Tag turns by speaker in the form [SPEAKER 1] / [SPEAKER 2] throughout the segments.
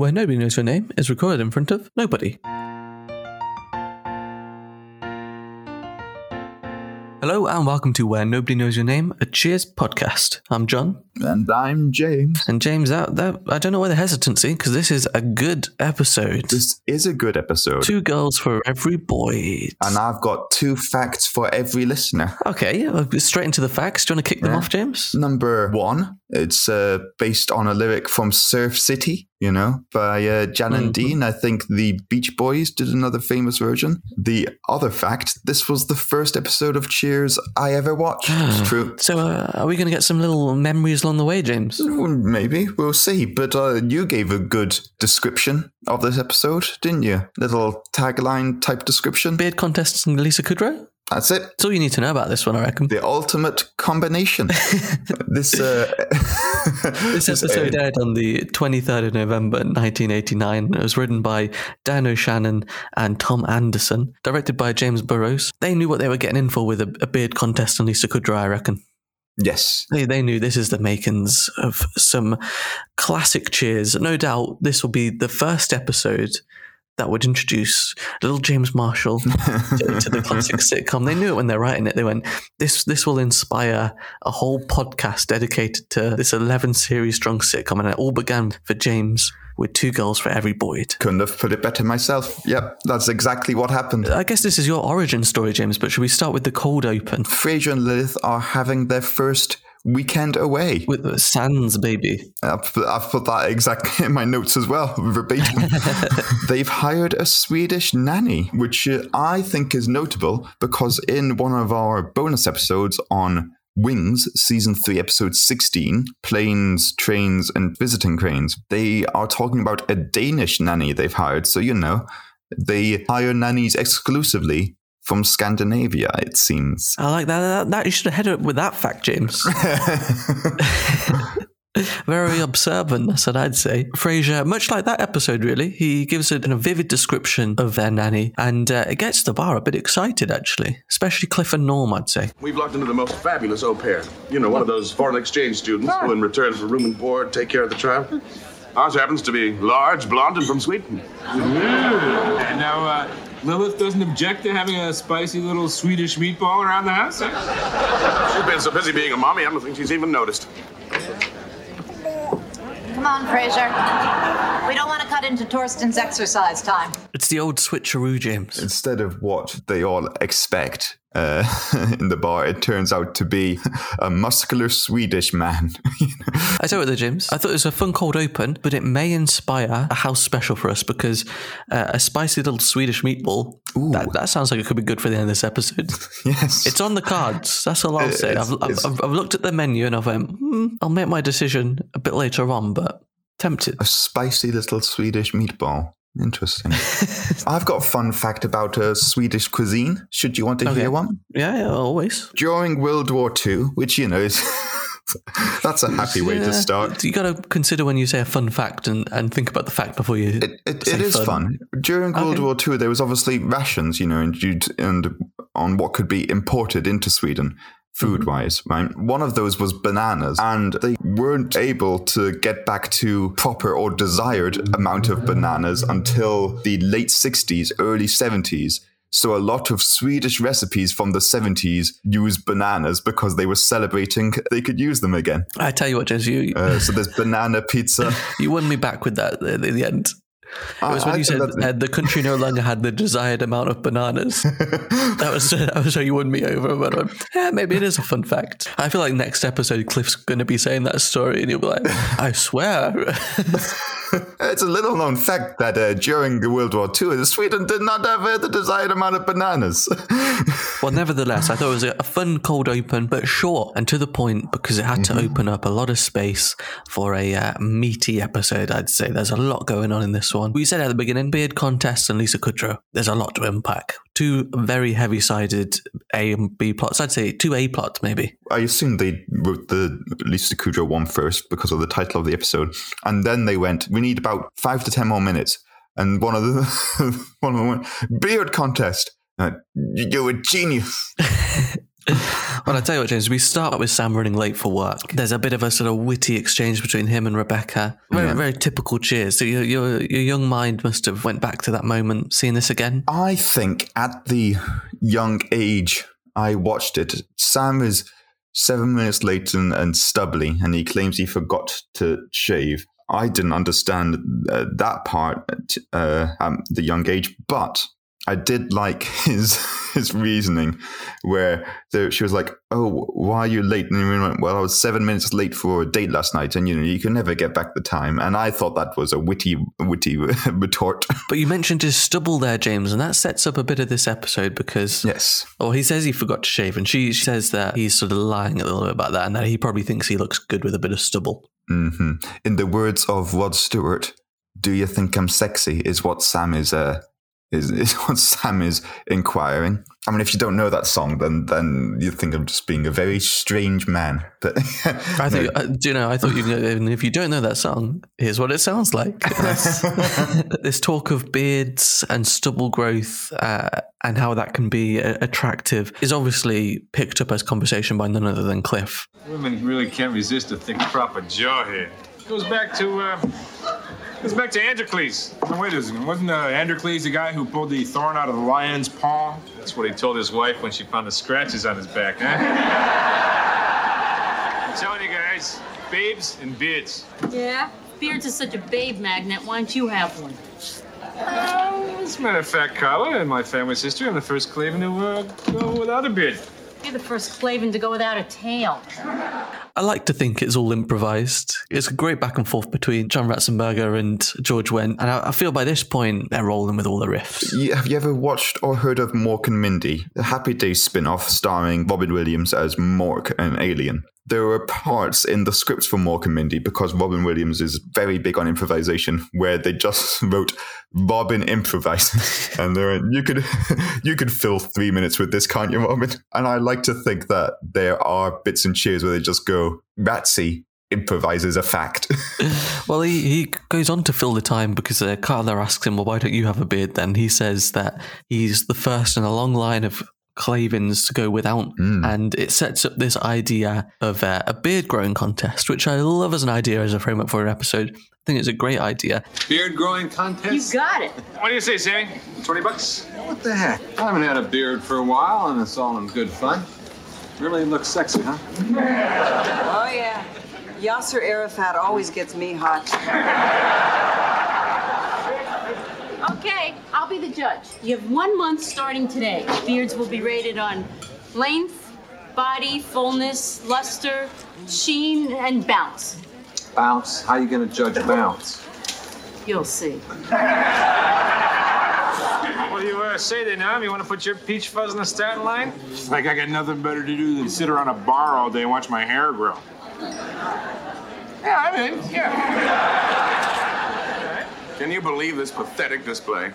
[SPEAKER 1] where nobody knows your name is recorded in front of nobody. Hello and welcome to Where Nobody Knows Your Name, a Cheers podcast. I'm John.
[SPEAKER 2] And I'm James.
[SPEAKER 1] And James, that, that I don't know why the hesitancy, because this is a good episode.
[SPEAKER 2] This is a good episode.
[SPEAKER 1] Two girls for every boy.
[SPEAKER 2] And I've got two facts for every listener.
[SPEAKER 1] Okay, straight into the facts. Do you want to kick them
[SPEAKER 2] Yeah.
[SPEAKER 1] off, James?
[SPEAKER 2] Number one, it's uh, based on a lyric from Surf City, you know, by uh, Jan and
[SPEAKER 1] Mhm.
[SPEAKER 2] Dean. I think the Beach Boys did another famous version. The other fact, this was the first episode of Cheers I ever watched. it's true.
[SPEAKER 1] So, uh, are we going to get some little memories along the way, James?
[SPEAKER 2] Maybe we'll see, but uh, you gave a good description of this episode, didn't you? Little tagline type description.
[SPEAKER 1] Beard contests and Lisa Kudrow?
[SPEAKER 2] That's it.
[SPEAKER 1] That's all you need to know about this one, I reckon.
[SPEAKER 2] The ultimate combination. this uh,
[SPEAKER 1] This episode aired on the 23rd of November 1989. It was written by Dan O'Shannon and Tom Anderson, directed by James Burrows. They knew what they were getting in for with a, a beard contest and Lisa Kudrow, I reckon.
[SPEAKER 2] yes,
[SPEAKER 1] They, they knew this is the makings of some classic cheers. No doubt this will be the first episode that would introduce little James Marshall to, to the classic sitcom. They knew it when they're writing it. They went, "This this will inspire a whole podcast dedicated to this eleven series strong sitcom." And it all began for James with two girls for every Boyd.
[SPEAKER 2] couldn't have put it better myself. Yep, that's exactly what happened.
[SPEAKER 1] I guess this is your origin story, James. But should we start with the cold open
[SPEAKER 2] Frasier and Lilith are having their first weekend away.
[SPEAKER 1] with the Sands baby?
[SPEAKER 2] I've put, I've put that exactly in my notes as well, verbatim. They've hired a Swedish nanny, which uh, I think is notable because in one of our bonus episodes on Wings, season 3, episode 16, Planes, Trains, and Visiting Cranes, they are talking about a Danish nanny they've hired. So, you know, they hire nannies exclusively from Scandinavia, it seems.
[SPEAKER 1] I like that. that, that you should have headed up with that fact, James. Very observant, that's what I'd say. Frasier, much like that episode, really, he gives it a vivid description of their nanny, and uh, it gets the bar a bit excited, actually. Especially Cliff and Norm, I'd say.
[SPEAKER 3] We've locked into the most fabulous au pair. You know, one of those foreign exchange students who, in return for room and board, take care of the child. Ours happens to be large, blonde, and from Sweden.
[SPEAKER 4] And now, uh, Lilith doesn't object to having a spicy little Swedish meatball around the house? huh?
[SPEAKER 3] She's been so busy being a mommy, I don't think she's even noticed.
[SPEAKER 5] Come on, Frasier. We don't want to cut into Torsten's exercise time.
[SPEAKER 1] It's the old switcheroo, James.
[SPEAKER 2] instead of what they all expect uh, in the bar, it turns out to be a muscular Swedish man.
[SPEAKER 1] I tell you what, though, James, I thought it was a fun cold open, but it may inspire a house special for us because uh, a spicy little Swedish meatball, that, that sounds like it could be good for the end of this episode.
[SPEAKER 2] yes.
[SPEAKER 1] It's on the cards. That's all I'll say. I've, I've, I've, I've looked at the menu and I've went, hmm, I'll make my decision a bit later on, but tempted.
[SPEAKER 2] a spicy little Swedish meatball. Interesting. I've got a fun fact about uh, Swedish cuisine. Should you want to
[SPEAKER 1] Okay.
[SPEAKER 2] hear one?
[SPEAKER 1] Yeah, yeah, always.
[SPEAKER 2] During World War II, which, you know, is. That's a happy way
[SPEAKER 1] Yeah.
[SPEAKER 2] to start.
[SPEAKER 1] You got to consider when you say a fun fact and, and think about the fact before you.
[SPEAKER 2] It, it, it is fun. During World
[SPEAKER 1] Okay.
[SPEAKER 2] War II, there was obviously rations, you know, and, and on what could be imported into Sweden, food wise, right? One of those was bananas, and they weren't able to get back to proper or desired amount of bananas until the late 60s, early 70s. So a lot of Swedish recipes from the 70s used bananas because they were celebrating they could use them again.
[SPEAKER 1] I tell you what, James, you
[SPEAKER 2] Uh, so there's banana pizza.
[SPEAKER 1] you won me back with that at the end. It was when
[SPEAKER 2] I
[SPEAKER 1] you said
[SPEAKER 2] that-
[SPEAKER 1] the country no longer had the desired amount of bananas. that was that was how you won me over. But went, yeah, maybe it is a fun fact. I feel like next episode Cliff's going to be saying that story, and you'll be like, I swear.
[SPEAKER 2] It's a little known fact that uh, during the World War II, Sweden did not have uh, the desired amount of bananas.
[SPEAKER 1] well, nevertheless, I thought it was a, fun cold open, but short and to the point because it had to open up a lot of space for a uh, meaty episode. I'd say there's a lot going on in this one. We said at the beginning, beard contest and Lisa Kudrow. There's a lot to unpack. Two very heavy-sided A and B plots. I'd say two A plots, maybe.
[SPEAKER 2] I assume they wrote the Lisa Kudrow one first because of the title of the episode, and then they went, "We need about five to ten more minutes." And one of the one of went, "Beard contest." Uh, you're a genius.
[SPEAKER 1] Well, I tell you what, James, we start with Sam running late for work. There's a bit of a sort of witty exchange between him and Rebecca. Very,
[SPEAKER 2] Yeah.
[SPEAKER 1] very typical cheers. So your, your your young mind must have went back to that moment, seeing this again.
[SPEAKER 2] I think at the young age I watched it, Sam is seven minutes late and, and stubbly, and he claims he forgot to shave. I didn't understand uh, that part at uh, um, the young age, but I did like his his reasoning, where she was like, "Oh, why are you late?" And he went, "Well, I was seven minutes late for a date last night, and you know you can never get back the time." And I thought that was a witty, witty retort.
[SPEAKER 1] But you mentioned his stubble there, James, and that sets up a bit of this episode because
[SPEAKER 2] yes,
[SPEAKER 1] Well, he says he forgot to shave, and she says that he's sort of lying a little bit about that, and that he probably thinks he looks good with a bit of stubble.
[SPEAKER 2] Hmm In the words of Rod Stewart, "Do you think I'm sexy?" is what Sam is. Uh, is, is what Sam is inquiring. I mean, if you don't know that song, then then you think I'm just being a very strange man. But
[SPEAKER 1] I think, uh, do you know? I thought you. And if you don't know that song, here's what it sounds like. This, this talk of beards and stubble growth uh, and how that can be uh, attractive is obviously picked up as conversation by none other than Cliff.
[SPEAKER 4] Women really can't resist a thick, proper jaw here. Goes back to goes back to Androcles. No, wait a second. Wasn't uh, Androcles the guy who pulled the thorn out of the lion's paw? That's what he told his wife when she found the scratches on his back, huh? I'm telling you guys, babes and beards.
[SPEAKER 6] Yeah? Beards is such a babe magnet. Why don't you have one?
[SPEAKER 4] Uh, as a matter of fact, Carla, in my family's history, I'm the first Claven to uh, go without a beard.
[SPEAKER 6] You're the first Claven to go without a tail.
[SPEAKER 1] I like to think it's all improvised. It's a great back and forth between John Ratzenberger and George Wendt, and I, I feel by this point they're rolling with all the riffs.
[SPEAKER 2] You- have you ever watched or heard of Mork and Mindy, the Happy Days spin-off starring Robin Williams as Mork, an alien? There were parts in the scripts for Mork and Mindy because Robin Williams is very big on improvisation, where they just wrote Robin improvises, and there are, you could you could fill three minutes with this, can't you, Robin? And I like to think that there are bits and cheers where they just go Ratsy improvises a fact.
[SPEAKER 1] Well, he, he goes on to fill the time because uh, Carla asks him, Well, why don't you have a beard then? He says that he's the first in a long line of Clavens to go without. And it sets up this idea of uh, a beard growing contest, which I love as an idea as a framework for an episode. I think it's a great idea.
[SPEAKER 7] Beard growing contest?
[SPEAKER 6] You got it.
[SPEAKER 4] What do you say, Sammy? 20 bucks?
[SPEAKER 7] What the heck? I haven't had a beard for a while, and it's all in good fun. Really looks sexy, huh?
[SPEAKER 8] Oh, yeah. Yasser Arafat always gets me hot.
[SPEAKER 6] Okay, I'll be the judge. You have one month starting today. Beards will be rated on length, body, fullness, luster, sheen, and bounce.
[SPEAKER 7] Bounce. How are you gonna judge bounce?
[SPEAKER 6] You'll see.
[SPEAKER 4] What do you uh, say there, Nam? You want to put your peach fuzz in the starting line? Like I got nothing better to do than sit around a bar all day and watch my hair grow. Yeah, I'm in. Yeah.
[SPEAKER 3] Can you believe this pathetic display?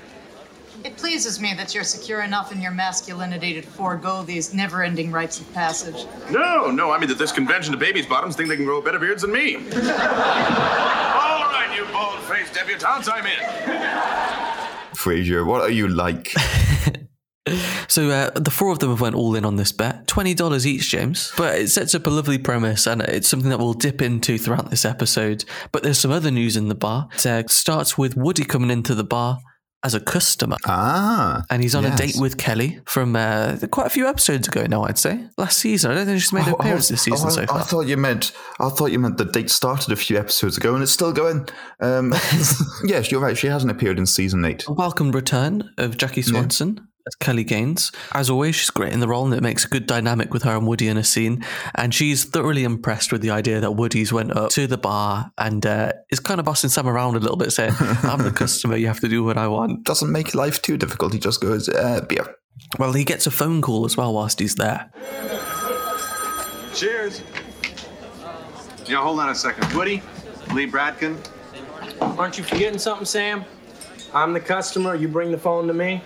[SPEAKER 5] It pleases me that you're secure enough in your masculinity to forego these never ending rites of passage.
[SPEAKER 3] No, no, I mean that this convention of babies' bottoms think they can grow better beards than me. All right, you bald-faced debutantes, I'm in.
[SPEAKER 2] Frasier, what are you like?
[SPEAKER 1] So uh, the four of them have went all in on this bet, twenty dollars each, James. But it sets up a lovely premise, and it's something that we'll dip into throughout this episode. But there's some other news in the bar. It uh, starts with Woody coming into the bar as a customer,
[SPEAKER 2] Ah,
[SPEAKER 1] and he's on a date with Kelly from uh, quite a few episodes ago now. I'd say last season. I don't think she's made an
[SPEAKER 2] Oh,
[SPEAKER 1] appearance this season
[SPEAKER 2] oh,
[SPEAKER 1] so far.
[SPEAKER 2] I thought you meant I thought you meant the date started a few episodes ago and it's still going. Um, yes, you're right. She hasn't appeared in season eight.
[SPEAKER 1] A welcome return of Jackie Swanson. As Kelly Gaines. As always, she's great in the role and it makes a good dynamic with her and Woody in a scene. And she's thoroughly impressed with the idea that Woody's went up to the bar and uh, is kind of bossing Sam around a little bit, saying, I'm the customer, you have to do what I want.
[SPEAKER 2] Doesn't make life too difficult. He just goes uh, beer.
[SPEAKER 1] Well, he gets a phone call as well whilst he's there.
[SPEAKER 7] Cheers. Yeah, hold on a second. Woody, Lee Bradkin.
[SPEAKER 9] Aren't you forgetting something, Sam? I'm the customer. You bring the phone to me.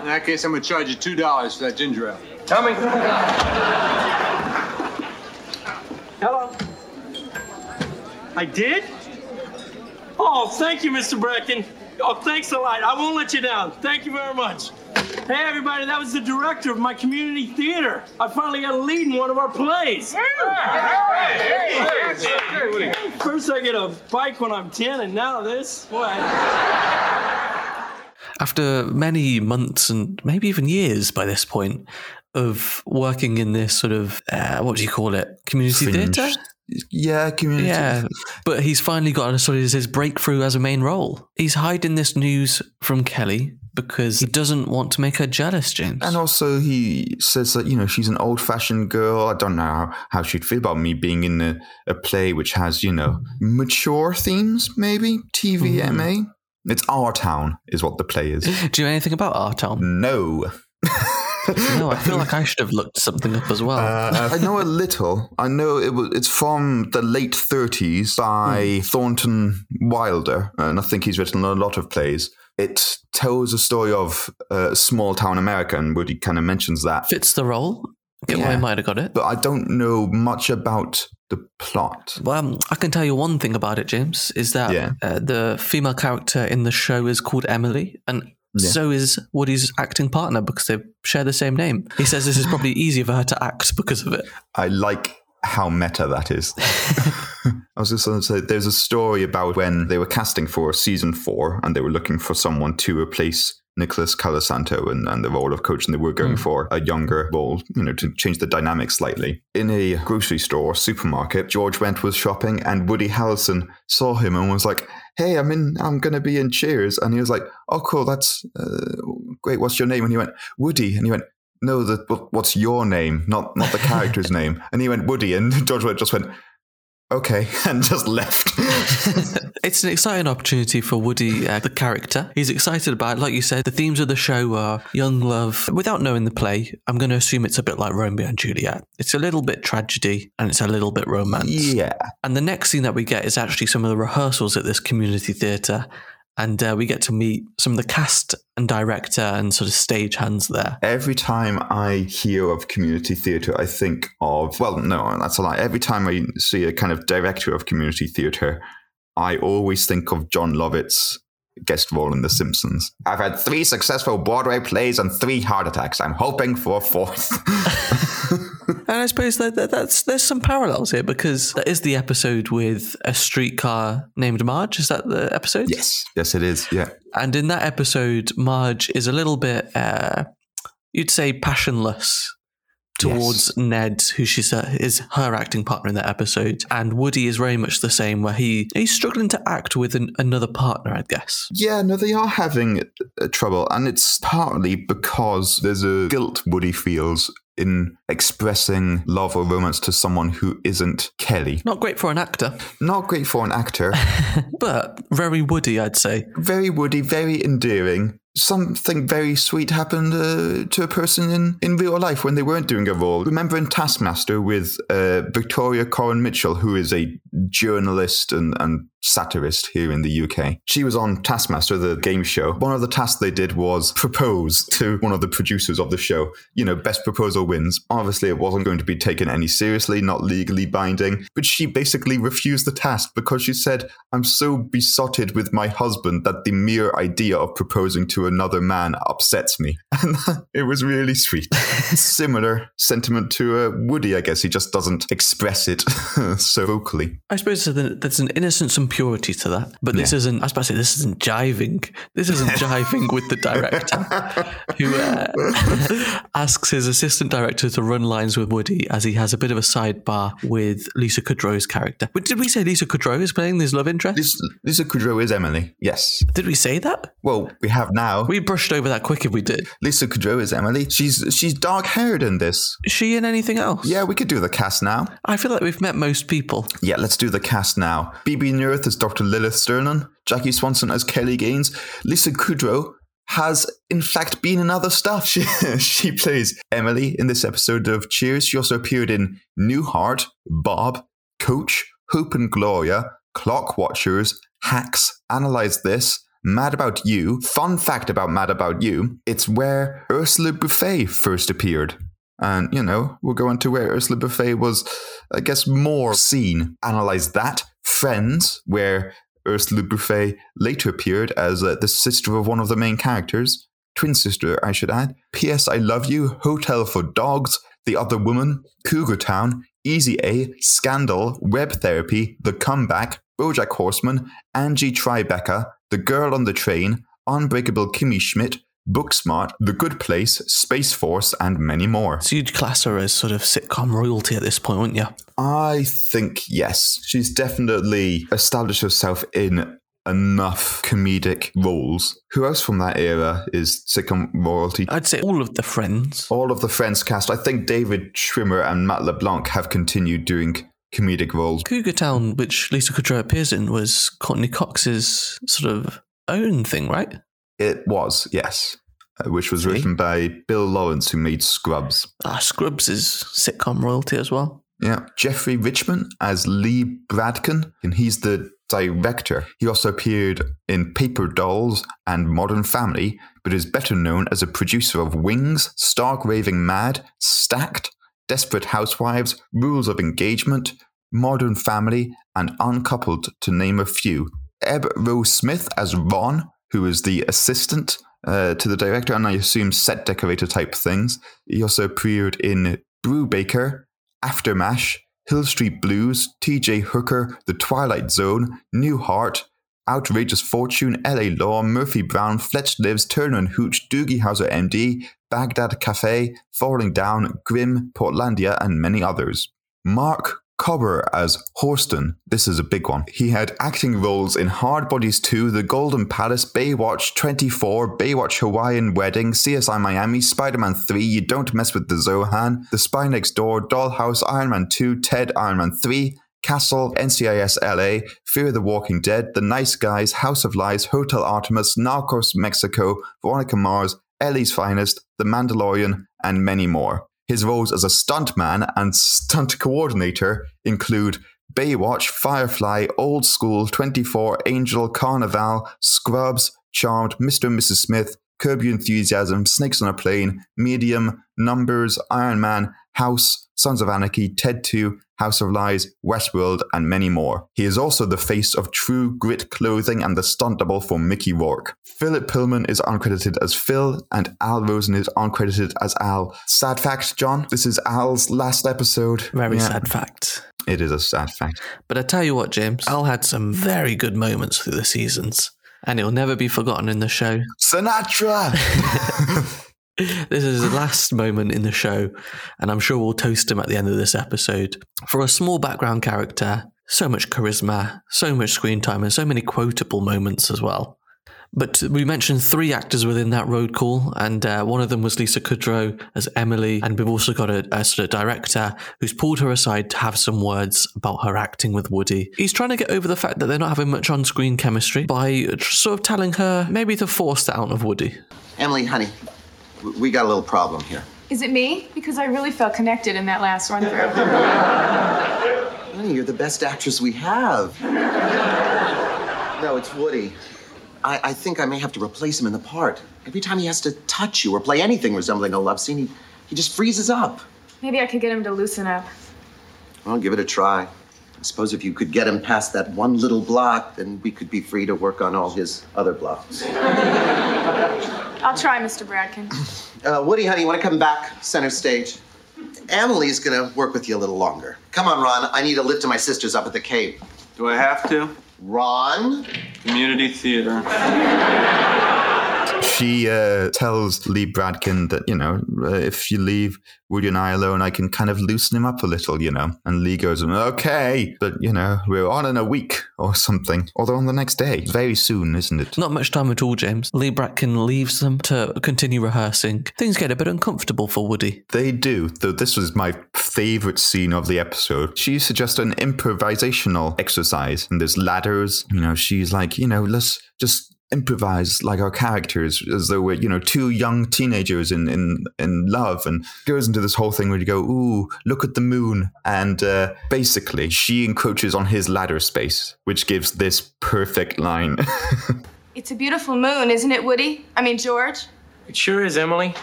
[SPEAKER 7] In that case, I'm gonna charge you two dollars for that ginger ale.
[SPEAKER 9] Coming. Hello. I did? Oh, thank you, Mr. Brecken. Oh, thanks a lot. I won't let you down. Thank you very much. Hey, everybody, that was the director of my community theater. I finally got a lead in one of our plays. First, I get a bike when I'm 10, and now this. What?
[SPEAKER 1] After many months and maybe even years by this point of working in this sort of, uh, what do you call it? Community theatre?
[SPEAKER 2] Yeah, community.
[SPEAKER 1] Yeah, but he's finally got a sort of his breakthrough as a main role. He's hiding this news from Kelly because he doesn't want to make her jealous, James.
[SPEAKER 2] And also, he says that, you know, she's an old fashioned girl. I don't know how, how she'd feel about me being in a, a play which has, you know, mature themes, maybe? TVMA? It's Our Town, is what the play is.
[SPEAKER 1] Do you know anything about our town?
[SPEAKER 2] No.
[SPEAKER 1] No, I feel like I should have looked something up as well.
[SPEAKER 2] Uh, I know a little. I know it was. It's from the late 30s by Thornton Wilder, and I think he's written a lot of plays. It tells a story of uh, small town America, and Woody kind of mentions that.
[SPEAKER 1] Fits the role. Why I
[SPEAKER 2] Yeah.
[SPEAKER 1] might have got it.
[SPEAKER 2] But I don't know much about the plot.
[SPEAKER 1] Well, um, I can tell you one thing about it, James, is that
[SPEAKER 2] Yeah.
[SPEAKER 1] uh, the female character in the show is called Emily, and
[SPEAKER 2] Yeah.
[SPEAKER 1] so is Woody's acting partner because they share the same name. He says this is probably easier for her to act because of it.
[SPEAKER 2] I like how meta that is. I was just going to say, there's a story about when they were casting for season four and they were looking for someone to replace Nicholas Colasanto and, and the role of coach, and they were going for a younger role, you know, to change the dynamic slightly. In a grocery store, supermarket, George Wendt was shopping, and Woody Harrelson saw him and was like, "Hey, I'm in. I'm going to be in Cheers," and he was like, "Oh, cool. That's uh, great. What's your name?" And he went, "Woody," and he went. No, the, what's your name? Not not the character's name. And he went Woody, and George Wendt just went, okay, and just left.
[SPEAKER 1] It's an exciting opportunity for Woody, uh, the character. He's excited about it. Like you said, the themes of the show are young love. Without knowing the play, I'm going to assume it's a bit like Romeo and Juliet. It's a little bit tragedy and it's a little bit romance.
[SPEAKER 2] yeah.
[SPEAKER 1] And the next scene that we get is actually some of the rehearsals at this community theatre. And uh, we get to meet some of the cast and director and sort of stage hands there.
[SPEAKER 2] Every time I hear of community theatre, I think of, well, no, that's a lie. Every time I see a kind of director of community theatre, I always think of Jon Lovitz's guest role in The Simpsons. I've had three successful Broadway plays and three heart attacks. I'm hoping for a fourth.
[SPEAKER 1] And I suppose that, that that's there's some parallels here because that is the episode with a streetcar named Marge. Is that the episode?
[SPEAKER 2] yes. Yes, it is. Yeah.
[SPEAKER 1] And in that episode, Marge is a little bit, uh, you'd say, passionless towards Ned, who she uh, is her acting partner in that episode. And Woody is very much the same, where he he's struggling to act with an, another partner, I guess.
[SPEAKER 2] Yeah, no, they are having uh, trouble, and it's partly because there's a guilt Woody feels in expressing love or romance to someone who isn't Kelly.
[SPEAKER 1] Not great for an actor,
[SPEAKER 2] Not great for an actor.
[SPEAKER 1] but very Woody, I'd say.
[SPEAKER 2] very Woody, very endearing. Something very sweet happened uh, to a person in, in real life when they weren't doing a role. Remember in Taskmaster with uh, Victoria Coren Mitchell, who is a journalist and, and satirist here in the UK. She was on Taskmaster, the game show. One of the tasks they did was propose to one of the producers of the show. You know, best proposal wins. Obviously, it wasn't going to be taken any seriously, not legally binding, but she basically refused the task because she said, I'm so besotted with my husband that the mere idea of proposing to another man upsets me. And it was really sweet. Similar sentiment to uh, Woody, I guess. He just doesn't express it so vocally.
[SPEAKER 1] I suppose there's an- innocence and purity to that, but this
[SPEAKER 2] Yeah.
[SPEAKER 1] isn't. I was about to say this isn't jiving. This isn't jiving with the director, who uh, asks his assistant director to run lines with Woody as he has a bit of a sidebar with Lisa Kudrow's character. But did we say Lisa Kudrow is playing this love interest?
[SPEAKER 2] Lisa, Lisa Kudrow is Emily. Yes.
[SPEAKER 1] Did we say that?
[SPEAKER 2] Well, we have now.
[SPEAKER 1] We brushed over that quick if we did.
[SPEAKER 2] Lisa Kudrow is Emily. She's she's dark haired in this.
[SPEAKER 1] Is she in anything else?
[SPEAKER 2] Yeah, we could do the cast now.
[SPEAKER 1] I feel like we've met most people.
[SPEAKER 2] Yeah, let's do the cast now. Bebe Neuwirth as Dr. Lilith Sternin, Jackie Swanson as Kelly Gaines, Lisa Kudrow has in fact been in other stuff. She, she plays Emily in this episode of Cheers. She also appeared in Newhart, Bob, Coach, Hope and Gloria, Clock Watchers, Hacks, Analyze This, Mad About You. Fun fact about Mad About You, it's where Ursula Buffay first appeared. And, you know, we'll go into where Ursula Buffay was, I guess, more seen. Analyze that. Friends, where Ursula Buffay later appeared as uh, the sister of one of the main characters. twin sister, I should add, P.S. I Love You, Hotel for Dogs, The Other Woman, Cougar Town, Easy A, Scandal, Web Therapy, The Comeback, Bojack Horseman, Angie Tribeca, The Girl on the Train, Unbreakable Kimmy Schmidt, Booksmart, The Good Place, Space Force, and many more.
[SPEAKER 1] So you'd class her as sort of sitcom royalty at this point, wouldn't you?
[SPEAKER 2] I think yes. She's definitely established herself in enough comedic roles. Who else from that era is sitcom royalty?
[SPEAKER 1] I'd say all of the friends.
[SPEAKER 2] All of the Friends cast. I think David Schwimmer and Matt LeBlanc have continued doing comedic roles.
[SPEAKER 1] Cougar Town, which Lisa Kudrow appears in, was Courteney Cox's sort of own thing, right?
[SPEAKER 2] It was, yes. Uh, which was written by Bill Lawrence, who made Scrubs.
[SPEAKER 1] Ah, Scrubs is sitcom royalty as well.
[SPEAKER 2] Yeah. Jeffrey Richman as Lee Bradkin, and he's the director. He also appeared in Paper Dolls and Modern Family, but is better known as a producer of Wings, Stark Raving Mad, Stacked, Desperate Housewives, Rules of Engagement, Modern Family, and Uncoupled, to name a few. Eb Rose Smith as Ron, who is the assistant uh, to the director, and I assume set decorator type things. He also appeared in Brew Baker, Aftermash, Hill Street Blues, TJ Hooker, The Twilight Zone, Newhart, Outrageous Fortune, LA Law, Murphy Brown, Fletch Lives, Turner and Hooch, Doogie Howser MD, Baghdad Cafe, Falling Down, Grimm, Portlandia, and many others. Mark Cobber as Horston. This is a big one. He had acting roles in Hard Bodies 2, The Golden Palace, Baywatch 24, Baywatch Hawaiian Wedding, CSI Miami, Spider Man 3, You Don't Mess with the Zohan, The Spy Next Door, Dollhouse, Iron Man 2, Ted, Iron Man 3, Castle, NCIS LA, Fear the Walking Dead, The Nice Guys, House of Lies, Hotel Artemis, Narcos Mexico, Veronica Mars, Ellie's Finest, The Mandalorian, and many more. His roles as a stuntman and stunt coordinator include Baywatch, Firefly, Old School, 24, Angel, Carnival, Scrubs, Charmed, Mr. and Mrs. Smith, Curb Your Enthusiasm, Snakes on a Plane, Medium, Numbers, Iron Man, House, Sons of Anarchy, Ted 2, House of Lies, Westworld, and many more. He is also the face of True Grit Clothing and the stunt double for Mickey Rourke. Philip Perlman is uncredited as Phil, and Al Rosen is uncredited as Al. Sad fact, John, this is Al's last episode.
[SPEAKER 1] Very
[SPEAKER 2] Yeah,
[SPEAKER 1] sad fact.
[SPEAKER 2] It is a sad fact.
[SPEAKER 1] But I tell you what, James, Al had some very good moments through the seasons, and it'll never be forgotten in the show.
[SPEAKER 2] Sinatra!
[SPEAKER 1] This is the last moment in the show, and I'm sure we'll toast him at the end of this episode. For a small background character, so much charisma, so much screen time, and so many quotable moments as well. But we mentioned three actors within that road call, and uh, one of them was Lisa Kudrow as Emily, and we've also got a, a sort of director who's pulled her aside to have some words about her acting with Woody. He's trying to get over the fact that they're not having much on-screen chemistry by sort of telling her maybe to force that out of Woody.
[SPEAKER 10] Emily, honey, we got a little problem here.
[SPEAKER 11] Is it me? Because I really felt connected in that last run through.
[SPEAKER 10] Honey, you're the best actress we have. No, it's Woody. I, I think I may have to replace him in the part. Every time he has to touch you or play anything resembling a love scene, he, he just freezes up.
[SPEAKER 11] Maybe I could get him to loosen up.
[SPEAKER 10] Well, give it a try. I suppose if you could get him past that one little block, then we could be free to work on all his other blocks.
[SPEAKER 11] I'll try, Mr. Bradkin.
[SPEAKER 10] Uh, Woody, honey, you want to come back center stage? Emily's gonna work with you a little longer. Come on, Ron. I need a lift to my sisters up at the Cape.
[SPEAKER 7] Do I have to?
[SPEAKER 10] Ron?
[SPEAKER 7] Community theater.
[SPEAKER 2] She uh, tells Lee Bradkin that, you know, uh, if you leave Woody and I alone, I can kind of loosen him up a little, you know. And Lee goes, okay, but, you know, we're on in a week or something. Although on the next day. Very soon, isn't it?
[SPEAKER 1] Not much time at all, James. Lee Bradkin leaves them to continue rehearsing. Things get a bit uncomfortable for Woody.
[SPEAKER 2] They do, though this was my favorite scene of the episode. She suggests an improvisational exercise, and there's ladders. You know, she's like, you know, let's just improvise like our characters as though we're you know two young teenagers in in in love and goes into this whole thing where you go ooh look at the moon and uh, basically she encroaches on his ladder space which gives this perfect line
[SPEAKER 11] It's a beautiful moon, isn't it, Woody? I mean, George?
[SPEAKER 9] It sure is, Emily.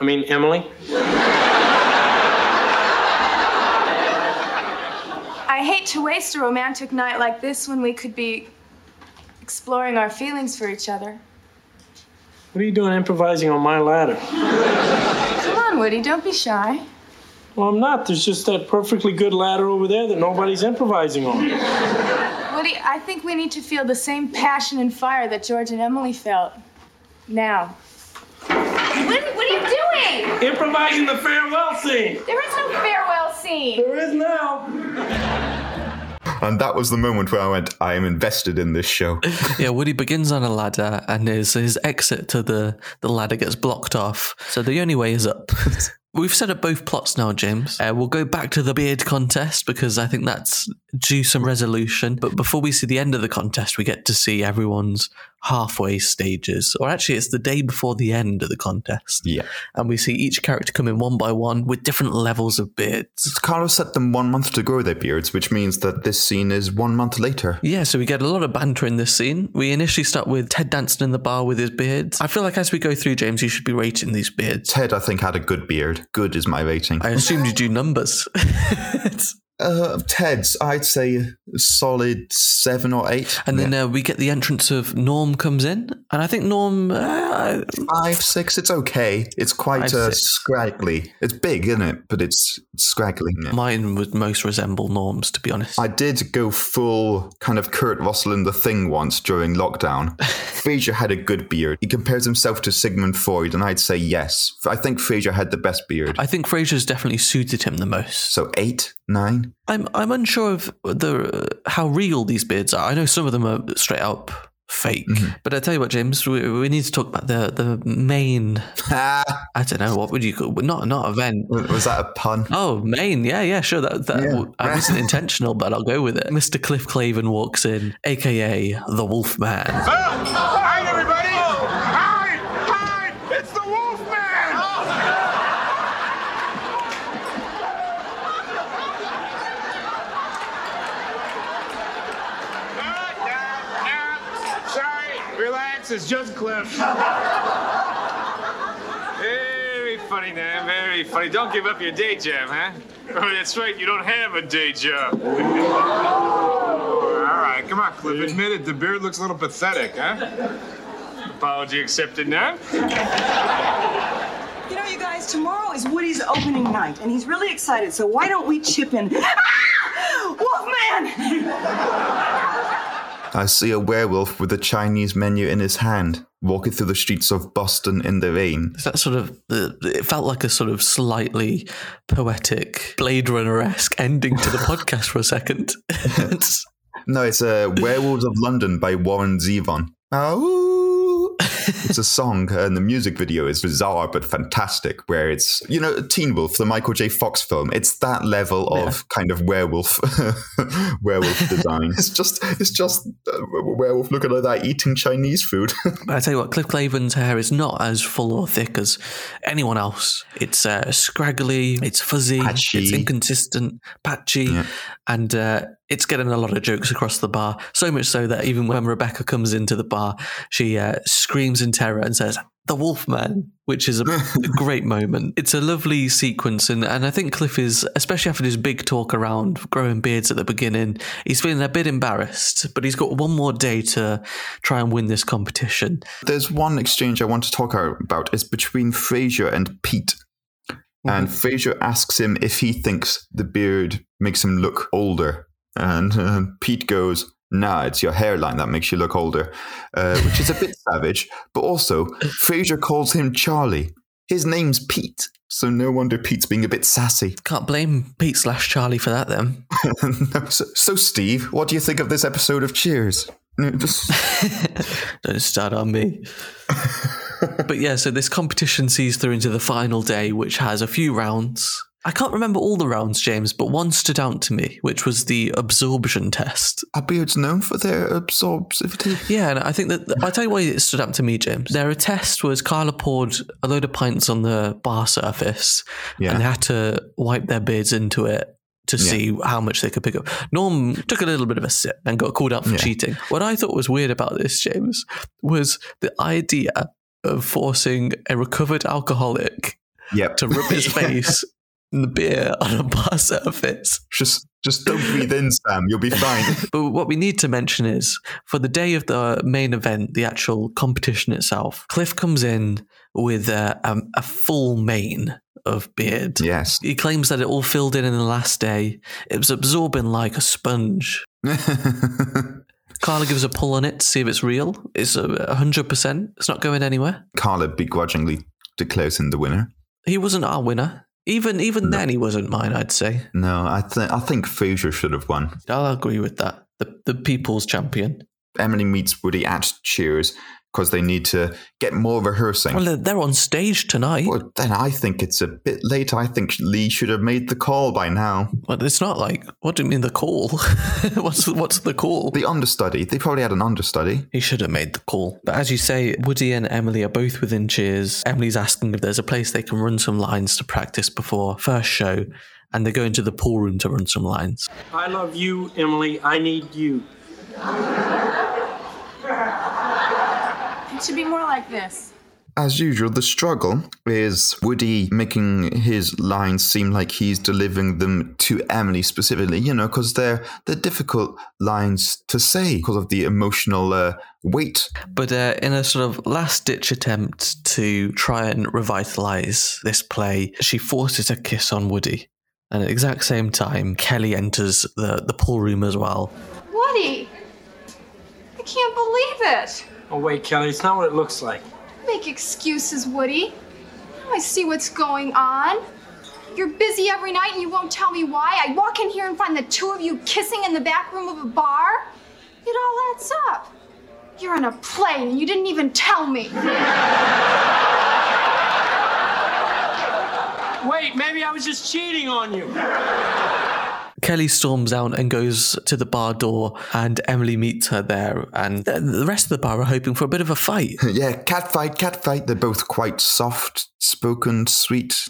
[SPEAKER 9] I mean, Emily.
[SPEAKER 11] I hate to waste a romantic night like this when we could be exploring our feelings for each other.
[SPEAKER 9] What are you doing improvising on my ladder?
[SPEAKER 11] Come on, Woody, don't be shy.
[SPEAKER 9] Well, I'm not. There's just that perfectly good ladder over there that nobody's improvising on.
[SPEAKER 11] Woody, I think we need to feel the same passion and fire that George and Emily felt. Now.
[SPEAKER 12] What, what are you doing?
[SPEAKER 9] Improvising the farewell scene.
[SPEAKER 11] There is no farewell scene.
[SPEAKER 9] There is now.
[SPEAKER 2] And that was the moment where I went, I am invested in this show.
[SPEAKER 1] yeah, Woody begins on a ladder and his, his exit to the, the ladder gets blocked off. So the only way is up. We've set up both plots now, James. Uh, we'll go back to the beard contest because I think that's due some resolution. But before we see the end of the contest, we get to see everyone's halfway stages. Or actually, it's the day before the end of the contest.
[SPEAKER 2] Yeah.
[SPEAKER 1] And we see each character come in one by one with different levels of beards.
[SPEAKER 2] Carlos set them one month to grow their beards, which means that this scene is one month later.
[SPEAKER 1] Yeah, so we get a lot of banter in this scene. We initially start with Ted dancing in the bar with his beard. I feel like as we go through, James, you should be rating these beards.
[SPEAKER 2] Ted, I think, had a good beard. Good is my rating.
[SPEAKER 1] I assumed you do numbers.
[SPEAKER 2] Uh, Ted's, I'd say solid seven or eight.
[SPEAKER 1] And then uh, we get the entrance of Norm comes in, and I think Norm uh,
[SPEAKER 2] five six. It's okay. It's quite
[SPEAKER 1] Five,
[SPEAKER 2] uh, scraggly. It's big, isn't it? But it's scraggly.
[SPEAKER 1] mine would most resemble Norm's, to be honest.
[SPEAKER 2] I did go full kind of Kurt Russell in the thing once during lockdown. Frasier had a good beard. He compares himself to Sigmund Freud, and I'd say yes. I think Frasier had the best beard.
[SPEAKER 1] I think Frasier's definitely suited him the most.
[SPEAKER 2] So eight, nine.
[SPEAKER 1] I'm I'm unsure of the how real these beards are. I know some of them are straight up fake, mm-hmm. but I tell you what, James, we, we need to talk about the the main. I don't know what would you call not not event.
[SPEAKER 2] Was that a pun?
[SPEAKER 1] Oh, main, yeah, yeah, sure. That that
[SPEAKER 2] Yeah.
[SPEAKER 1] I wasn't intentional, but I'll go with it. Mr. Cliff Claven walks in, aka the Wolfman.
[SPEAKER 4] Hide, everybody! Hide! Hide! It's the Wolfman! Sorry, It's just Cliff. Very funny, man. Very funny. Don't give up your day job, huh? Oh, that's right. You don't have a day job. All right, come on, Cliff. Admit it. The beard looks a little pathetic, huh? Apology accepted now.
[SPEAKER 8] You know, you guys, tomorrow is Woody's opening night, and he's really excited, so why don't we chip in? Ah! Wolfman!
[SPEAKER 2] I see a werewolf with a Chinese menu in his hand, walking through the streets of Boston in the rain.
[SPEAKER 1] Is that sort of the? It felt like a sort of slightly poetic Blade Runner esque ending to the podcast for a second.
[SPEAKER 2] No, it's uh, Werewolves of London by Warren Zevon. Oh, it's a song, and the music video is bizarre but fantastic. Where it's you know Teen Wolf, the Michael J. Fox film. It's that level of kind of werewolf, werewolf design. It's just, it's just uh, werewolf looking like that eating Chinese food.
[SPEAKER 1] But I tell you what, Cliff Claven's hair is not as full or thick as anyone else. It's uh, scraggly, it's fuzzy,
[SPEAKER 2] Patchy.
[SPEAKER 1] it's inconsistent, patchy, and uh, it's getting a lot of jokes across the bar. So much so that even when Rebecca comes into the bar, she uh, screams in terror and says, the Wolfman, which is a, a great moment. It's a lovely sequence, and, and I think Cliff is, especially after his big talk around growing beards at the beginning, he's feeling a bit embarrassed, but he's got one more day to try and win this competition.
[SPEAKER 2] There's one exchange I want to talk about. It's between Frasier and Pete. And Frasier asks him if he thinks the beard makes him look older. And uh, Pete goes, Nah, it's your hairline that makes you look older, uh, which is a bit savage. But also, Frasier calls him Charlie. His name's Pete, so no wonder Pete's being a bit sassy.
[SPEAKER 1] Can't blame Pete slash Charlie for that then.
[SPEAKER 2] No, so, so, Steve, what do you think of this episode of Cheers?
[SPEAKER 1] Don't start on me. but yeah, so this competition sees through into the final day, which has a few rounds. I can't remember all the rounds, James, but one stood out to me, which was the absorption test.
[SPEAKER 2] Are beards known for their absorptivity?
[SPEAKER 1] Yeah, and I think that I'll tell you why it stood out to me, James. Their test was Carla poured a load of pints on the bar surface
[SPEAKER 2] Yeah.
[SPEAKER 1] and they had to wipe their beards into it to
[SPEAKER 2] Yeah.
[SPEAKER 1] see how much they could pick up. Norm took a little bit of a sip and got called out for
[SPEAKER 2] Yeah.
[SPEAKER 1] cheating. What I thought was weird about this, James, was the idea of forcing a recovered alcoholic
[SPEAKER 2] Yep.
[SPEAKER 1] to rub his face the beer on a bar surface.
[SPEAKER 2] Just Just don't breathe in, Sam. You'll be fine.
[SPEAKER 1] But what we need to mention is for the day of the main event, the actual competition itself, Cliff comes in with a, a, a full mane of beard.
[SPEAKER 2] Yes.
[SPEAKER 1] He claims that it all filled in in the last day. It was absorbing like a sponge. Carla gives a pull on it to see if it's real. It's a 100%. It's not going anywhere.
[SPEAKER 2] Carla begrudgingly declares him the winner.
[SPEAKER 1] He wasn't our winner. Even even then, he wasn't mine. I'd say.
[SPEAKER 2] No, I think I think Frasier should have won.
[SPEAKER 1] I'll agree with that. The the people's champion.
[SPEAKER 2] Emily meets Woody at Cheers because they need to get more rehearsing.
[SPEAKER 1] Well, they're- they're on stage tonight.
[SPEAKER 2] Well, then I think it's a bit late. I think Lee should have made the call by now.
[SPEAKER 1] But it's not like. What do you mean the call? what's what's the call?
[SPEAKER 2] The understudy. They probably had an understudy.
[SPEAKER 1] He should have made the call. But as you say, Woody and Emily are both within cheers. Emily's asking if there's a place they can run some lines to practice before first show, and they go into the pool room to run some lines.
[SPEAKER 9] I love you, Emily. I need you.
[SPEAKER 11] It should be more like this.
[SPEAKER 2] As usual, the struggle is Woody making his lines seem like he's delivering them to Emily specifically, you know, because they're, they're difficult lines to say because of the emotional uh, weight.
[SPEAKER 1] But uh, in a sort of last ditch attempt to try and revitalize this play, she forces a kiss on Woody. And at the exact same time, Kelly enters the, the pool room as well.
[SPEAKER 12] Woody! I can't believe it!
[SPEAKER 9] Oh, wait, Kelly, it's not what it looks like.
[SPEAKER 12] Make excuses, Woody. Now I see what's going on. You're busy every night and you won't tell me why. I walk in here and find the two of you kissing in the back room of a bar. It all adds up. You're in a play and you didn't even tell me.
[SPEAKER 9] Wait, maybe I was just cheating on you.
[SPEAKER 1] Kelly storms out and goes to the bar door, and Emily meets her there. And the- rest of the bar are hoping for a bit of a fight.
[SPEAKER 2] yeah, cat fight, cat fight. They're both quite soft spoken, sweet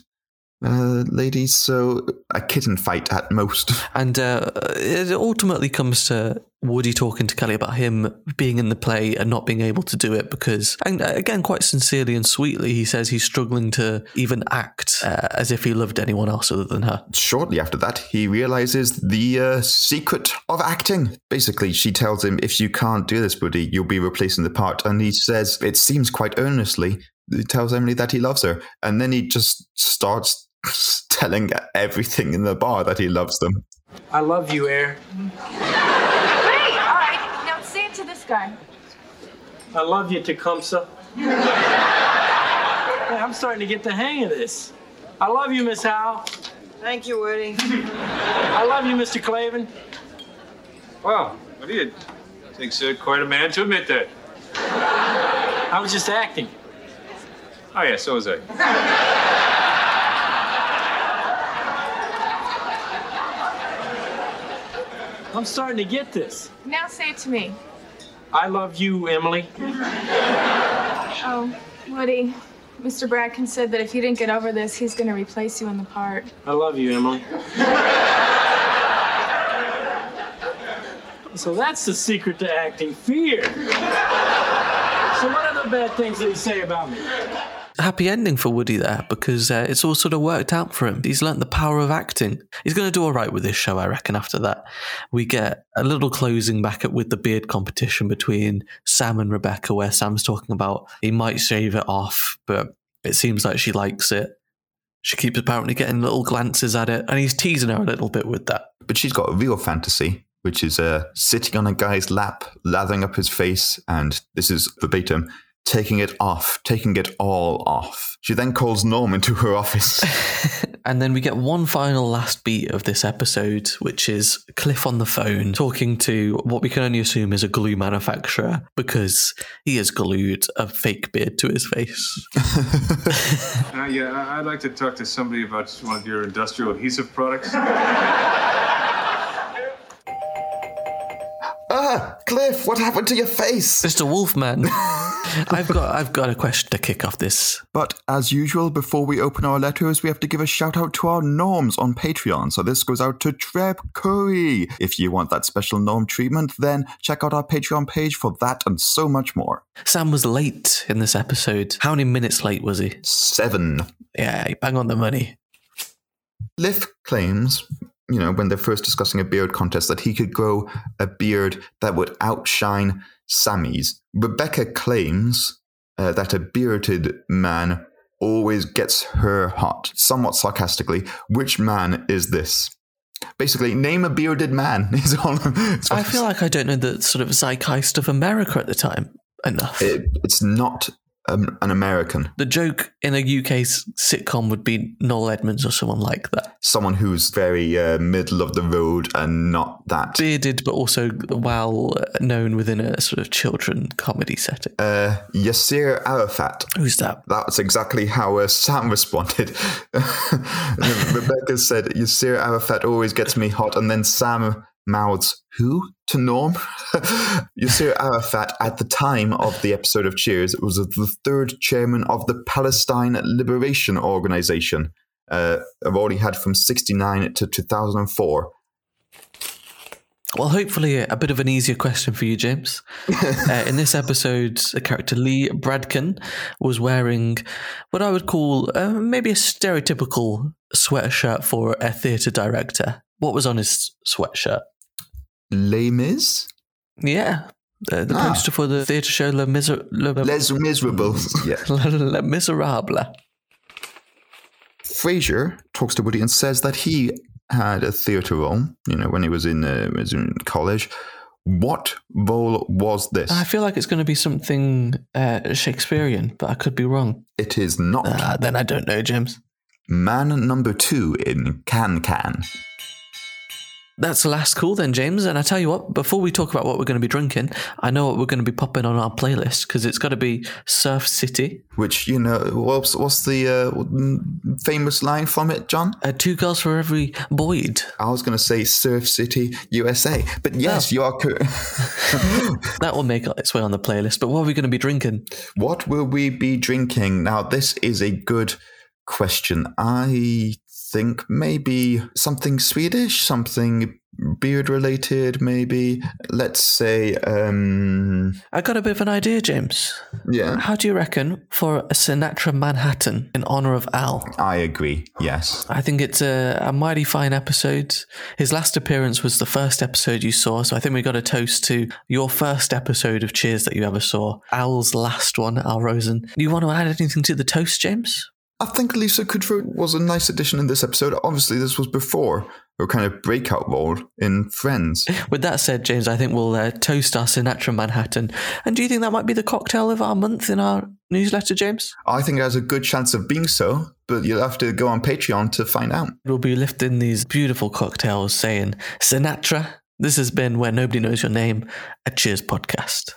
[SPEAKER 2] uh, ladies, so a kitten fight at most.
[SPEAKER 1] And uh, it ultimately comes to Woody talking to Kelly about him being in the play and not being able to do it because, and uh, again, quite sincerely and sweetly, he says he's struggling to even act uh, as if he loved anyone else other than her.
[SPEAKER 2] Shortly after that, he realizes the uh, secret of acting. Basically, she tells him, if you can't do this, Woody, you'll be replacing the part. And he says, it seems quite earnestly, he tells Emily that he loves her. And then he just starts telling everything in the bar that he loves them.
[SPEAKER 9] I love you, Air.
[SPEAKER 11] Great! All right, now say it to this guy.
[SPEAKER 9] I love you, Tecumseh. Hey, I'm starting to get the hang of this. I love you, Miss Howe.
[SPEAKER 8] Thank you, Woody.
[SPEAKER 9] I love you, Mr. Claven.
[SPEAKER 4] Well, what do you? Takes uh, quite a man to admit that.
[SPEAKER 9] I was just acting.
[SPEAKER 4] Oh yeah, so was I.
[SPEAKER 9] I'm starting to get this.
[SPEAKER 11] Now say it to me.
[SPEAKER 9] I love you, Emily.
[SPEAKER 11] Oh, Woody. Mr. Bracken said that if you didn't get over this, he's going to replace you in the part.
[SPEAKER 9] I love you, Emily. so that's the secret to acting fear. So, what are the bad things that you say about me?
[SPEAKER 1] Happy ending for Woody there because uh, it's all sort of worked out for him. He's learnt the power of acting. He's going to do all right with this show, I reckon. After that, we get a little closing back at, with the beard competition between Sam and Rebecca, where Sam's talking about he might shave it off, but it seems like she likes it. She keeps apparently getting little glances at it, and he's teasing her a little bit with that.
[SPEAKER 2] But she's got a real fantasy, which is uh, sitting on a guy's lap, lathering up his face, and this is verbatim, taking it off, taking it all off. She then calls Norm into her office.
[SPEAKER 1] And then we get one final last beat of this episode, which is Cliff on the phone talking to what we can only assume is a glue manufacturer because he has glued a fake beard to his face.
[SPEAKER 4] Uh, yeah, I- I'd like to talk to somebody about one of your industrial adhesive products.
[SPEAKER 2] ah, Cliff, what happened to your face?
[SPEAKER 1] Mr. Wolfman, I've got I've got a question to kick off this.
[SPEAKER 2] But as usual, before we open our letters, we have to give a shout out to our norms on Patreon. So this goes out to Treb Curry. If you want that special norm treatment, then check out our Patreon page for that and so much more.
[SPEAKER 1] Sam was late in this episode. How many minutes late was he?
[SPEAKER 2] Seven.
[SPEAKER 1] Yeah, bang on the money.
[SPEAKER 2] Liv claims you know, when they're first discussing a beard contest, that he could grow a beard that would outshine Sammy's. Rebecca claims uh, that a bearded man always gets her hot, somewhat sarcastically. Which man is this? Basically, name a bearded man is all.
[SPEAKER 1] I feel like I don't know the sort of zeitgeist of America at the time enough.
[SPEAKER 2] it, it's not um, an American,
[SPEAKER 1] the joke in a UK sitcom would be Noel Edmonds or someone like that.
[SPEAKER 2] someone who's very uh, middle of the road and not that.
[SPEAKER 1] Bearded, but also well known within a sort of children comedy setting.
[SPEAKER 2] Uh, Yasser Arafat.
[SPEAKER 1] Who's that?
[SPEAKER 2] That's exactly how uh, Sam responded. Rebecca said, Yasser Arafat always gets me hot. And then Sam mouths, Who? To Norm? Yasser Arafat, at the time of the episode of Cheers, was the third chairman of the Palestine Liberation Organization. Uh, I've already had from 69 to 2004.
[SPEAKER 1] Well, hopefully, a bit of an easier question for you, James. uh, in this episode, the character Lee Bradkin was wearing what I would call uh, maybe a stereotypical sweatshirt for a theatre director. What was on his sweatshirt?
[SPEAKER 2] Les Mis?
[SPEAKER 1] Yeah. Uh, the
[SPEAKER 2] Ah.
[SPEAKER 1] poster for the theatre show Le, Miser- Le,
[SPEAKER 2] Les Miserables. yeah.
[SPEAKER 1] Le Miserable.
[SPEAKER 2] Frasier talks to Woody and says that he had a theatre role, you know, when he was in, uh, was in college. What role was this?
[SPEAKER 1] I feel like it's going to be something uh, Shakespearean, but I could be wrong.
[SPEAKER 2] It is not.
[SPEAKER 1] Uh, then I don't know, James.
[SPEAKER 2] Man number two in Can Can.
[SPEAKER 1] That's the last call then, James. And I tell you what, before we talk about what we're going to be drinking, I know what we're going to be popping on our playlist because it's got to be Surf City.
[SPEAKER 2] Which, you know, what's, what's the uh, famous line from it, John?
[SPEAKER 1] Uh, two girls for every Boyd.
[SPEAKER 2] I was going to say Surf City, USA. But yes, you are correct.
[SPEAKER 1] That will make its way on the playlist. But what are we going to be drinking?
[SPEAKER 2] what will we be drinking? Now, this is a good question. I think maybe something Swedish, something beard related, maybe. Let's say, um,
[SPEAKER 1] I got a bit of an idea, James.
[SPEAKER 2] yeah,
[SPEAKER 1] How do you reckon for a Sinatra Manhattan in honor of Al?
[SPEAKER 2] I agree. Yes.
[SPEAKER 1] I think it's a, a mighty fine episode. His last appearance was the first episode you saw, so I think we got a toast to your first episode of Cheers that you ever saw. Al's last one, Al Rosen. Do you want to add anything to the toast, James?
[SPEAKER 2] I think Lisa Kudrow was a nice addition in this episode. Obviously, this was before her kind of breakout role in Friends.
[SPEAKER 1] With that said, James, I think we'll uh, toast our Sinatra Manhattan. And do you think that might be the cocktail of our month in our newsletter, James?
[SPEAKER 2] I think it has a good chance of being so, but you'll have to go on Patreon to find out.
[SPEAKER 1] We'll be lifting these beautiful cocktails saying, Sinatra, this has been Where Nobody Knows Your Name, a Cheers podcast.